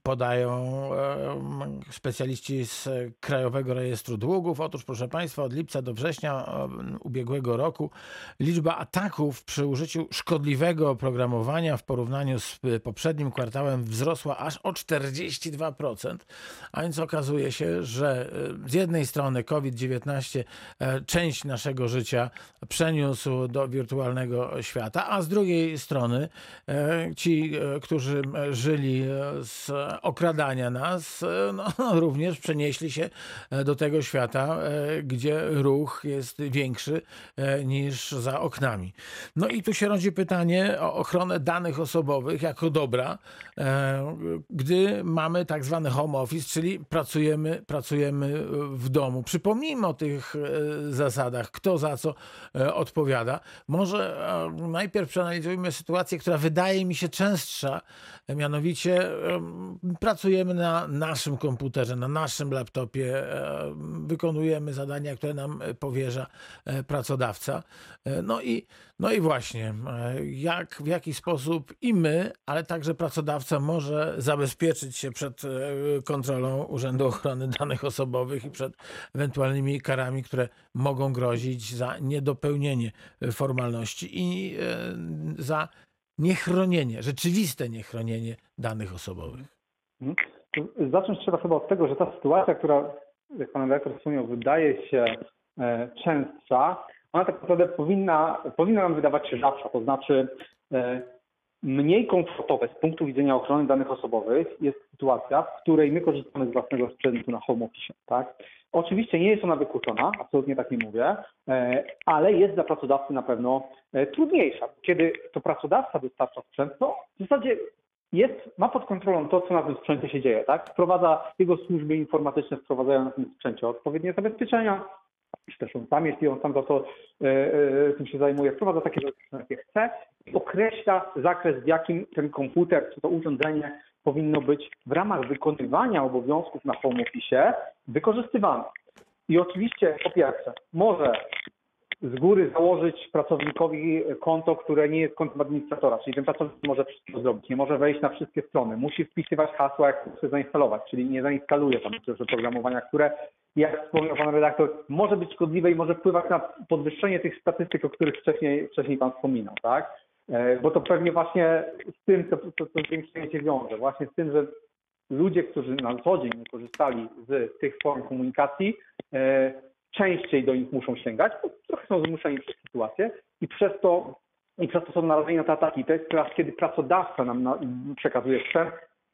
podają specjaliści z Krajowego Rejestru Długów. Otóż, proszę Państwa, od lipca do września ubiegłego roku liczba ataków przy użyciu szkodliwego oprogramowania w porównaniu z poprzednim kwartałem wzrosła aż o 42%, a więc okazuje się, że e, z jednej strony COVID-19 e, część naszego życia przeniósł do wirtualnego świata, a z drugiej strony e, ci, którzy żyli z okradania nas, no, również przenieśli się do tego świata, gdzie ruch jest większy niż za oknami. No i tu się rodzi pytanie o ochronę danych osobowych jako dobra, e, gdy mamy tak zwany home office, czyli pracujemy, pracujemy w domu. Przypomnijmy o tych e, zasadach, kto za co e, odpowiada. Może najpierw przeanalizujmy sytuację, która wydaje mi się częstsza, mianowicie em, pracujemy na naszym komputerze, na naszym laptopie, wykonujemy zadania, które nam powierza pracodawca. No i, no i właśnie, e, jak, w jaki sposób i my, ale także pracodawca może zabezpieczyć się przed e, kontrolą Urzędu Ochrony Danych Osobowych i przed ewentualnymi karami, które mogą grozić za niedopełnienie e, formalności i za niechronienie, rzeczywiste niechronienie danych osobowych. Mhm. Zacząć trzeba chyba od tego, że ta sytuacja, która, jak pan redaktor wspomniał, wydaje się częstsza, ona tak naprawdę powinna, powinna nam wydawać się rzadka. To znaczy e, mniej komfortowe z punktu widzenia ochrony danych osobowych jest sytuacja, w której my korzystamy z własnego sprzętu na home office. Tak? Oczywiście nie jest ona wykluczona, absolutnie tak nie mówię, e, ale jest dla pracodawcy na pewno e, trudniejsza. Kiedy to pracodawca dostarcza sprzęt, to w zasadzie jest, ma pod kontrolą to, co na tym sprzęcie się dzieje, tak? Wprowadza jego służby informatyczne, wprowadzają na tym sprzęcie odpowiednie zabezpieczenia, czy też on sam, jeśli on sam za to e, e, tym się zajmuje, wprowadza takie zabezpieczenia, jakie chce i określa zakres, w jakim ten komputer czy to urządzenie powinno być w ramach wykonywania obowiązków na home office wykorzystywane. I oczywiście, po pierwsze, może z góry założyć pracownikowi konto, które nie jest kontem administratora, czyli ten pracownik może wszystko zrobić, nie może wejść na wszystkie strony, musi wpisywać hasła, jak chce zainstalować, czyli nie zainstaluje tam przecież oprogramowania, które, jak wspomniał pan redaktor, może być szkodliwe i może wpływać na podwyższenie tych statystyk, o których wcześniej, wcześniej pan wspominał, tak? E, Bo to pewnie właśnie z tym, co, co, co zwiększenie się wiąże, właśnie z tym, że ludzie, którzy na co dzień nie korzystali z tych form komunikacji, e, częściej do nich muszą sięgać, bo trochę są zmuszeni przez sytuację i przez to, i przez to są narażeni na te ataki. To jest teraz, kiedy pracodawca nam na, przekazuje sprzęt,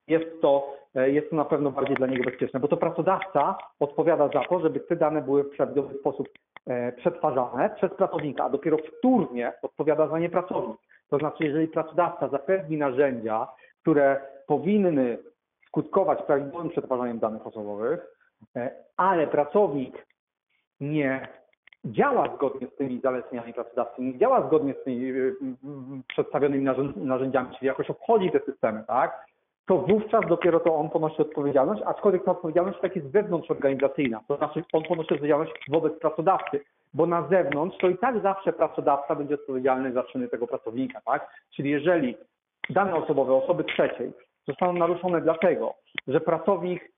jest to, e, jest to na pewno bardziej dla niego bezpieczne, bo to pracodawca odpowiada za to, żeby te dane były w prawidłowy sposób e, przetwarzane przez pracownika, a dopiero wtórnie odpowiada za nie pracownik. To znaczy, jeżeli pracodawca zapewni narzędzia, które powinny skutkować prawidłowym przetwarzaniem danych osobowych, e, ale pracownik nie działa zgodnie z tymi zaleceniami pracodawcy, nie działa zgodnie z tymi y, y, przedstawionymi narzę- narzędziami, czyli jakoś obchodzi te systemy, tak? To wówczas dopiero to on ponosi odpowiedzialność, aczkolwiek ta odpowiedzialność tak jest wewnątrzorganizacyjna, to znaczy on ponosi odpowiedzialność wobec pracodawcy, bo na zewnątrz to i tak zawsze pracodawca będzie odpowiedzialny za czyny tego pracownika, tak? Czyli jeżeli dane osobowe osoby trzeciej zostaną naruszone dlatego, że pracownik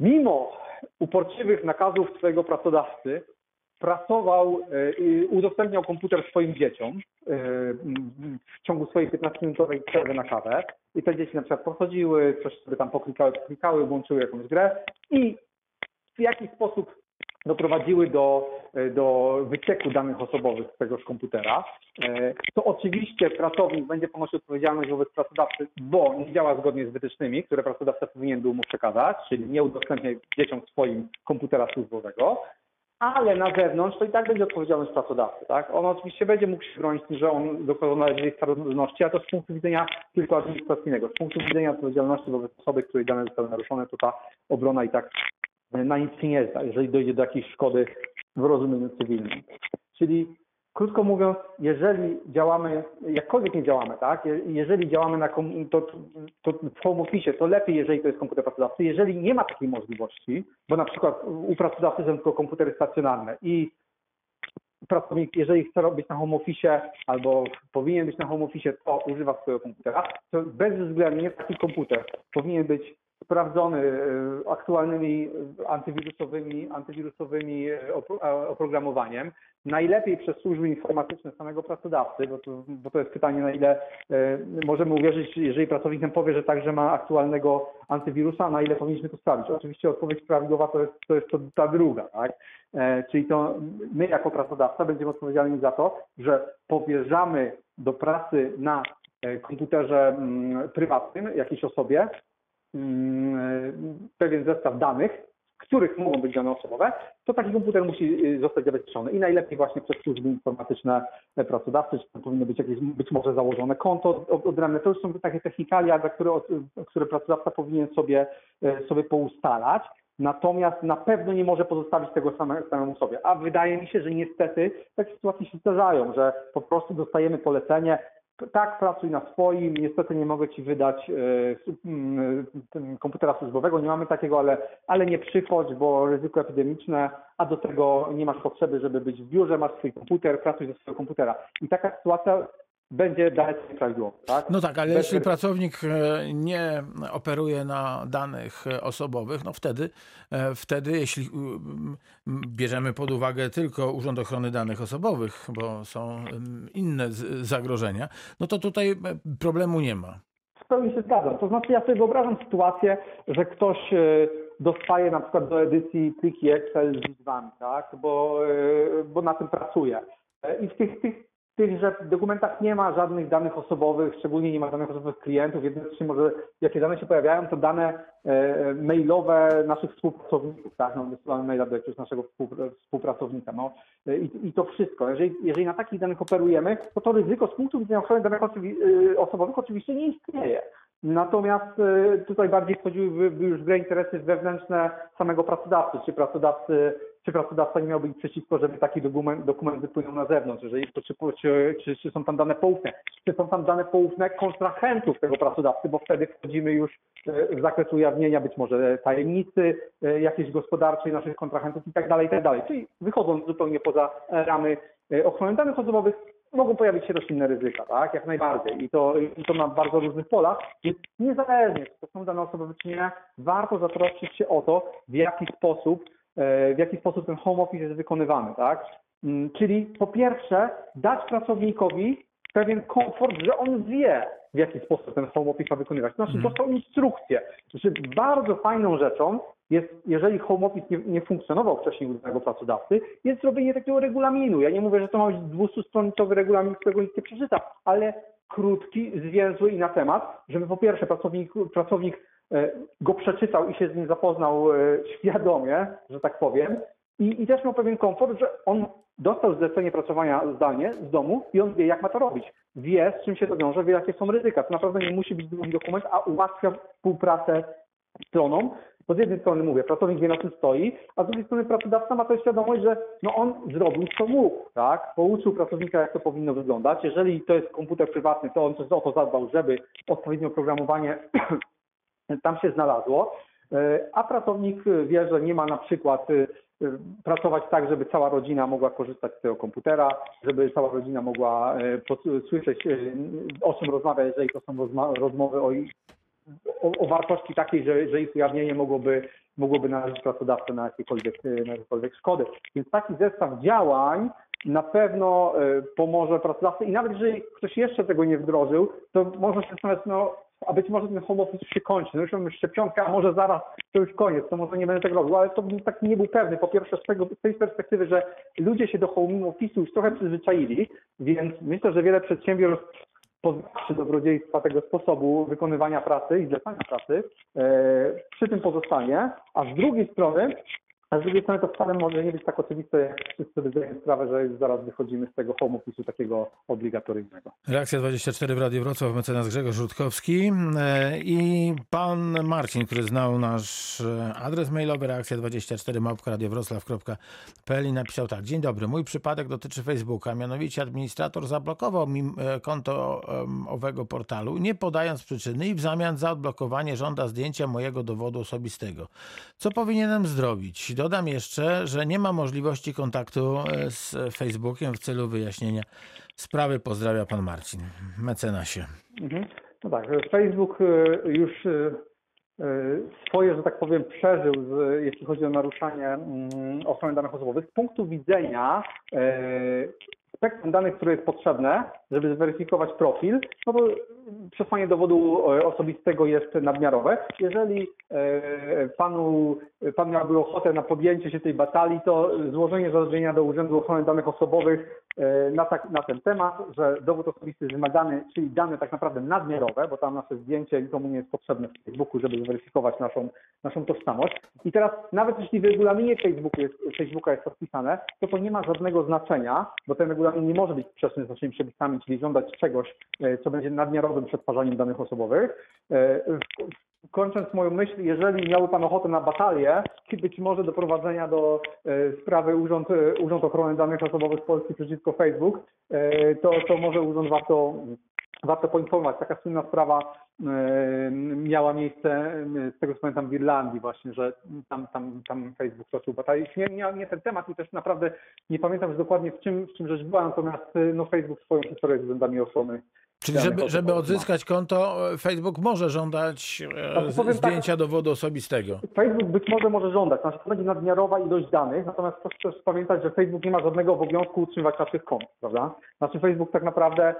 mimo uporczywych nakazów swojego pracodawcy pracował e, i udostępniał komputer swoim dzieciom e, w ciągu swojej 15-minutowej przerwy na kawę. I te dzieci na przykład pochodziły, coś sobie tam poklikały, poklikały, włączyły jakąś grę i w jakiś sposób doprowadziły do, e, do wycieku danych osobowych z tegoż komputera, e, to oczywiście pracownik będzie ponosił odpowiedzialność wobec pracodawcy, bo nie działa zgodnie z wytycznymi, które pracodawca powinien był mu przekazać, czyli nie udostępnia dzieciom swoim komputera służbowego, ale na zewnątrz to i tak będzie odpowiedzialność pracodawcy, tak? On oczywiście będzie mógł się bronić tym, że on dokonał należytej staranności, a to z punktu widzenia tylko administracyjnego. Z punktu widzenia odpowiedzialności wobec osoby, której dane zostały naruszone, to ta obrona i tak na nic się nie zda, jeżeli dojdzie do jakiejś szkody w rozumieniu cywilnym. Czyli krótko mówiąc, jeżeli działamy, jakkolwiek nie działamy, tak, je- jeżeli działamy na kom- to, to w home office, to lepiej, jeżeli to jest komputer pracodawcy. Jeżeli nie ma takiej możliwości, bo na przykład u pracodawcy są tylko komputery stacjonarne i pracownik, jeżeli chce robić na home office albo powinien być na home office, to używa swojego komputera, to bezwzględnie taki komputer powinien być sprawdzony e, aktualnymi e, antywirusowymi, antywirusowymi e, opro- oprogramowaniem. Najlepiej przez służby informatyczne samego pracodawcy, bo to, bo to jest pytanie, na ile możemy uwierzyć, jeżeli pracownik nam powie, że także ma aktualnego antywirusa, na ile powinniśmy to sprawdzić. Oczywiście odpowiedź prawidłowa to jest, to jest to ta druga, tak? Czyli to my jako pracodawca będziemy odpowiedzialni za to, że powierzamy do pracy na komputerze mm, prywatnym jakiejś osobie pewien zestaw danych, których mogą być dane osobowe, to taki komputer musi y, zostać zabezpieczony i najlepiej właśnie przez służby informatyczne e, pracodawcy, czy powinno być jakieś być może założone konto od- odrębne. To już są takie technikalia, które, które pracodawca powinien sobie, e, sobie poustalać. Natomiast na pewno nie może pozostawić tego same, samemu sobie. A wydaje mi się, że niestety takie sytuacje się zdarzają, że po prostu dostajemy polecenie, tak, pracuj na swoim, niestety nie mogę ci wydać e, ten komputera służbowego, nie mamy takiego, ale, ale nie przychodź, bo ryzyko epidemiczne, a do tego nie masz potrzeby, żeby być w biurze, masz swój komputer, pracuj ze swojego komputera. I taka sytuacja będzie dalece nieprawidłowa, tak? No tak, ale Bez- jeśli pracownik e, nie operuje na danych e, osobowych, no wtedy, e, wtedy jeśli bierzemy pod uwagę tylko Urząd Ochrony Danych Osobowych, bo są inne zagrożenia, no to tutaj problemu nie ma. W pełni się zgadzam. To znaczy ja sobie wyobrażam sytuację, że ktoś dostaje na przykład do edycji pliki Excel z liczbami, tak? bo, bo na tym pracuje. I w tych, tych, tychże dokumentach nie ma żadnych danych osobowych, szczególnie nie ma danych osobowych klientów. Się może, jakie dane się pojawiają, to dane e, mailowe naszych współpracowników, tak? No, wysyłamy maila do jakiegoś naszego współpr- współpracownika. No. E, I, I to wszystko. Jeżeli, jeżeli na takich danych operujemy, to to ryzyko z punktu widzenia ochrony danych y, osobowych oczywiście nie istnieje. Natomiast y, tutaj bardziej wchodziły w- już w grę interesy wewnętrzne samego pracodawcy, czy pracodawcy, czy pracodawca nie miałby nic przeciwko, żeby taki dokument, dokument wypłynął na zewnątrz, jeżeli to, czy, czy, czy, są tam dane poufne, czy są tam dane poufne kontrahentów tego pracodawcy, bo wtedy wchodzimy już y, w zakres ujawnienia być może tajemnicy y, jakiejś gospodarczej naszych kontrahentów i tak dalej, i tak dalej. Czyli wychodząc zupełnie poza ramy y, ochrony danych osobowych, mogą pojawić się też inne ryzyka, tak? Jak najbardziej. I to, i to na bardzo różnych polach. Więc niezależnie, czy to są dane osobowe, czy nie, warto zatroszczyć się o to, w jaki sposób, e, w jaki sposób ten home office jest wykonywany, tak? Mm, Czyli po pierwsze dać pracownikowi pewien komfort, że on wie, w jaki sposób ten home office ma wykonywać. To znaczy, są instrukcje. Znaczy, bardzo fajną rzeczą jest, jeżeli home office nie, nie funkcjonował wcześniej u danego pracodawcy, jest zrobienie takiego regulaminu. Ja nie mówię, że to ma być 200-stronicowy regulamin, którego nikt nie przeczyta, ale krótki, zwięzły i na temat, żeby po pierwsze pracownik, pracownik e, go przeczytał i się z nim zapoznał e, świadomie, że tak powiem, i, i też miał pewien komfort, że on dostał zlecenie pracowania zdalnie z domu i on wie, jak ma to robić. Wie, z czym się to wiąże, wie, jakie są ryzyka. To naprawdę nie musi być długi dokument, a ułatwia współpracę stronom, bo z jednej strony mówię, pracownik wie na czym stoi, a z drugiej strony pracodawca ma też świadomość, że no on zrobił co mógł, tak? Pouczył pracownika, jak to powinno wyglądać. Jeżeli to jest komputer prywatny, to on też o to zadbał, żeby odpowiednie oprogramowanie tam się znalazło, E, a pracownik wie, że nie ma na przykład e, pracować tak, żeby cała rodzina mogła korzystać z tego komputera, żeby cała rodzina mogła e, słyszeć, e, o czym rozmawia, jeżeli to są rozmowy o, o, o wartości takiej, że, że ich ujawnienie mogłoby, mogłoby narazić pracodawcę na jakiekolwiek, e, na jakiekolwiek szkody. Więc taki zestaw działań na pewno e, pomoże pracodawcy i nawet jeżeli ktoś jeszcze tego nie wdrożył, to można się zastanawiać, no a być może ten home office się kończy, no już mamy szczepionkę, a może zaraz to już koniec, to może nie będę tego robił, ale to bym tak nie był pewny, po pierwsze z, tego, z tej perspektywy, że ludzie się do home office'u już trochę przyzwyczaili, więc myślę, że wiele przedsiębiorstw poznawszy dobrodziejstwa tego sposobu wykonywania pracy i zlecania pracy, e, przy tym pozostanie, a z drugiej strony a z drugiej strony to wcale może nie być tak oczywiste, jak wszyscy sobie zdajemy sprawę, że zaraz wychodzimy z tego home office'u takiego obligatoryjnego. Reakcja 24 w Radiu Wrocław, mecenas Grzegorz Rutkowski e, i pan Marcin, który znał nasz e, adres mailowy reakcja24 małpka.radiowroclaw.pl i napisał tak. Dzień dobry, mój przypadek dotyczy Facebooka, mianowicie administrator zablokował mi e, konto owego portalu, nie podając przyczyny i w zamian za odblokowanie żąda zdjęcia mojego dowodu osobistego. Co powinienem zrobić? Dodam jeszcze, że nie ma możliwości kontaktu e, z Facebookiem w celu wyjaśnienia sprawy. Pozdrawia pan Marcin, mecenasie. Mhm. No tak, Facebook e, już e, swoje, że tak powiem, przeżył, jeśli chodzi o naruszanie mm, ochrony danych osobowych. Z punktu widzenia spektrum danych, które jest potrzebne, żeby zweryfikować profil, no to przesłanie dowodu e, osobistego jest nadmiarowe. Jeżeli e, panu, pan miałby ochotę na podjęcie się tej batalii, to złożenie zażalenia do Urzędu Ochrony Danych Osobowych e, na, tak, na ten temat, że dowód osobisty jest wymagany, czyli dane tak naprawdę nadmiarowe, bo tam nasze zdjęcie nikomu nie jest potrzebne w Facebooku, żeby zweryfikować naszą, naszą tożsamość. I teraz nawet jeśli w regulaminie Facebooku jest, Facebooka jest to wpisane, to to nie ma żadnego znaczenia, bo ten regulamin nie może być sprzeczny z naszymi przepisami, czyli żądać czegoś, e, co będzie nadmiarowym przetwarzaniem danych osobowych. E, Kończąc moją myśl, jeżeli miałby Pan ochotę na batalię, być może do prowadzenia do e, sprawy Urząd, Urząd Ochrony Danych Osobowych Polski przeciwko Facebook, to, to może Urząd warto, warto poinformować. Taka słynna sprawa miała miejsce, z tego co pamiętam, w Irlandii właśnie, że tam, tam, tam Facebook toczył batalię. Nie, nie, nie ten temat i też naprawdę nie pamiętam już dokładnie w czym, w czym rzecz była, natomiast e, no, Facebook swoją historię z urzędami ochrony Czyli żeby, żeby odzyskać konto, e, Facebook może żądać e, Znaczy, tak- zdjęcia dowodu osobistego. Facebook być może może żądać, znaczy to będzie nadmiarowa ilość danych, natomiast proszę też pamiętać, że Facebook nie ma żadnego obowiązku utrzymywać naszych kont, prawda? Znaczy Facebook tak naprawdę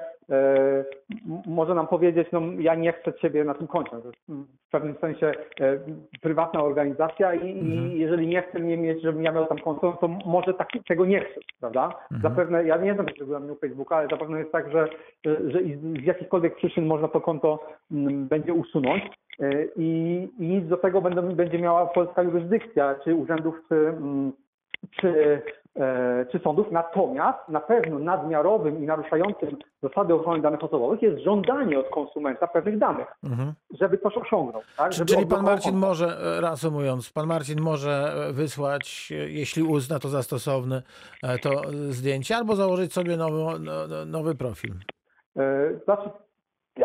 może nam powiedzieć, no ja nie chcę ciebie na tym koncie. To jest mm, w pewnym sensie e, prywatna organizacja i, Mhm. i jeżeli nie chce mnie mieć, żebym ja miał tam konto, to może tak, tego nie chcesz, prawda? Mhm. Zapewne, ja nie znam tego regulaminu Facebooka, ale zapewne jest tak, że, że, że z jakichkolwiek przyczyn można to konto będzie usunąć. E, I, I nic do tego będą, będzie miała polska jurysdykcja, czy urzędów, czy, czy, e, czy sądów. Natomiast na pewno nadmiarowym i naruszającym zasady ochrony danych osobowych jest żądanie od konsumenta pewnych danych, Mhm. żeby coś osiągnął. Tak? Żeby Czyli pan Marcin może, e, reasumując, pan Marcin może e, wysłać, e, jeśli uzna to za stosowne, e, to e, zdjęcie, albo założyć sobie nowy, no, no, nowy profil. E, Znaczy,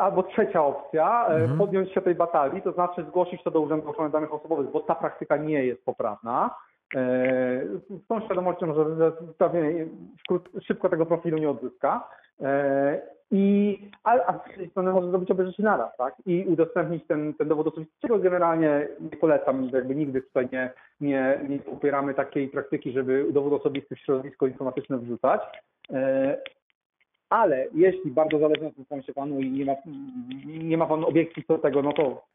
albo trzecia opcja, e, Mhm. podjąć się tej batalii, to znaczy zgłosić to do Urzędu Ochrony Danych Osobowych, bo ta praktyka nie jest poprawna. E, Z tą świadomością, że, pewnie szybko tego profilu nie odzyska. E, I, a, a z drugiej strony może zrobić obie rzeczy naraz, tak? I udostępnić ten, ten dowód osobisty, czego generalnie nie polecam, jakby nigdy tutaj nie, nie, nie popieramy takiej praktyki, żeby dowód osobisty w środowisko informatyczne wrzucać. Ale jeśli bardzo zależy na tym pomyśle panu i nie ma, nie ma pan obiekcji co do tego, no to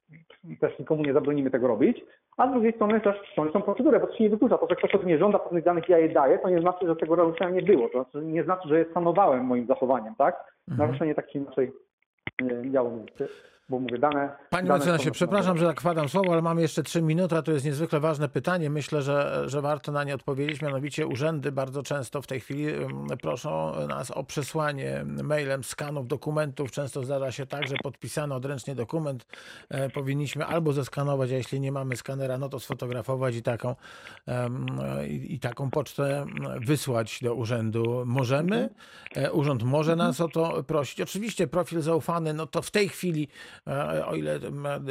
też nikomu nie zabronimy tego robić. A z drugiej strony też wszcząć tą procedurę, bo to się nie wyklucza. To, że ktoś od mnie żąda pewnych danych i ja je daję, to nie znaczy, że tego naruszenia nie było. To znaczy, nie znaczy, że je sanowałem moim zachowaniem, tak? Mhm. Naruszenie tak czy inaczej e, miejsce, bo mówię, dane... Panie dane mecenasie, przepraszam, że tak wkładam słowo, ale mamy jeszcze trzy minuty, a to jest niezwykle ważne pytanie. Myślę, że, że warto na nie odpowiedzieć. Mianowicie urzędy bardzo często w tej chwili proszą nas o przesłanie mailem skanów dokumentów. Często zdarza się tak, że podpisany odręcznie dokument e, powinniśmy albo zeskanować, a jeśli nie mamy skanera, no to sfotografować i taką, i, i taką pocztę wysłać do urzędu. Możemy? E, Urząd może nas o to prosić. Oczywiście profil zaufany, no to w tej chwili, o ile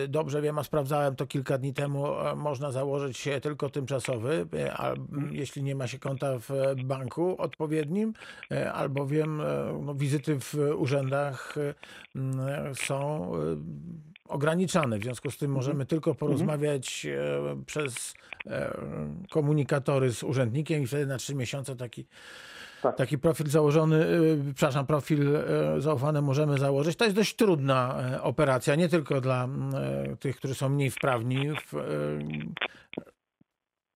dobrze wiem, a sprawdzałem to kilka dni temu, e, można założyć e, tylko tymczasowy, e, a m, jeśli nie ma się konta w e, banku odpowiednim, e, albowiem e, no, wizyty w urzędach e, są e, ograniczane. W związku z tym możemy tylko porozmawiać e, przez e, komunikatory z urzędnikiem i wtedy na trzy miesiące taki Tak. Taki profil założony, y, przepraszam, profil y, zaufany możemy założyć. To jest dość trudna y, operacja, nie tylko dla y, tych, którzy są mniej wprawni w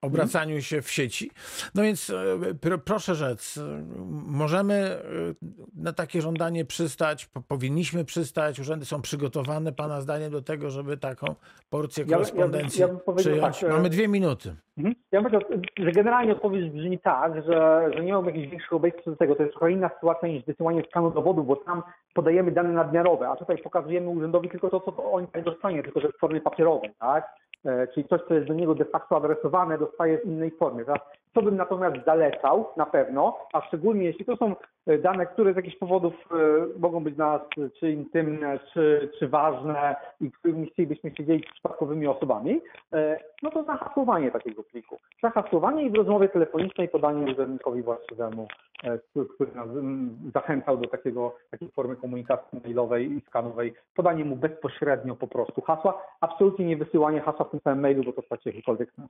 obracaniu się w sieci. No więc pr- proszę rzec, możemy na takie żądanie przystać, po- powinniśmy przystać, urzędy są przygotowane Pana zdaniem do tego, żeby taką porcję Ja- ja korespondencji ja bym powiedział przyjąć. tak, Mamy dwie minuty. Mhm. Ja myślę, że generalnie odpowiedź brzmi tak, że, że nie mam jakichś większych obiekcji do tego. To jest trochę inna sytuacja niż wysyłanie skanu dowodu, bo tam podajemy dane nadmiarowe, a tutaj pokazujemy urzędowi tylko to, co on dostanie, tylko że w formie papierowej, tak? E, Czyli coś, co jest do niego de facto adresowane, dostaje w innej formie. Teraz, co bym natomiast zalecał na pewno, a szczególnie jeśli to są e, dane, które z jakichś powodów e, mogą być dla nas e, czy intymne, czy, czy ważne i którymi chcielibyśmy się dzielić z przypadkowymi osobami, no to zahasłowanie takiego pliku. przehasłowanie i w rozmowie telefonicznej podanie urzędnikowi właściwemu, który, nas zachęcał do takiego, takiej formy komunikacji mailowej i skanowej, podanie mu bezpośrednio po prostu hasła, absolutnie nie wysyłanie hasła w tym samym mailu, bo to straci jakikolwiek sens.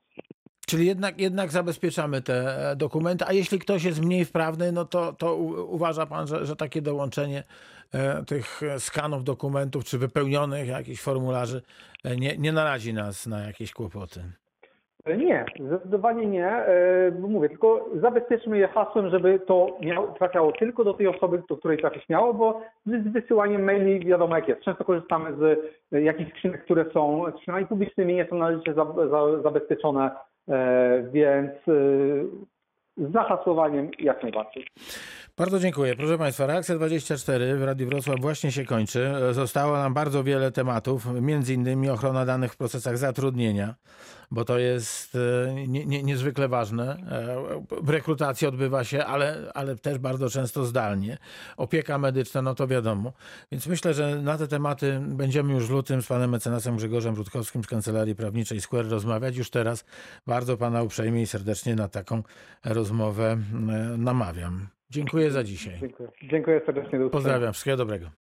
Czyli jednak, jednak zabezpieczamy te e, dokumenty, a jeśli ktoś jest mniej wprawny, no to, to uważa pan, że, że takie dołączenie e, tych e, skanów dokumentów czy wypełnionych jakichś formularzy nie, nie narazi nas na jakieś kłopoty. Nie, zdecydowanie nie, mówię, tylko zabezpieczmy je hasłem, żeby to miało, trafiało tylko do tej osoby, do której trafić miało, bo z wysyłaniem maili wiadomo jak jest. Często korzystamy z jakichś skrzynek, które są skrzynami publicznymi, nie są należycie za, za, zabezpieczone, więc e, z zahasłowaniem jak najbardziej. Bardzo dziękuję. Proszę Państwa, reakcja 24 w Radiu Wrocław właśnie się kończy. Zostało nam bardzo wiele tematów, między innymi ochrona danych w procesach zatrudnienia, bo to jest e, nie, nie, niezwykle ważne. E, Rekrutacja odbywa się, ale, ale też bardzo często zdalnie. Opieka medyczna, no to wiadomo. Więc myślę, że na te tematy będziemy już w lutym z panem mecenasem Grzegorzem Rutkowskim z Kancelarii Prawniczej Square rozmawiać. Już teraz bardzo pana uprzejmie i serdecznie na taką rozmowę e, namawiam. Dziękuję za dzisiaj. Dziękuję, Dziękuję serdecznie. Do usłyszenia. Pozdrawiam, wszystkiego dobrego.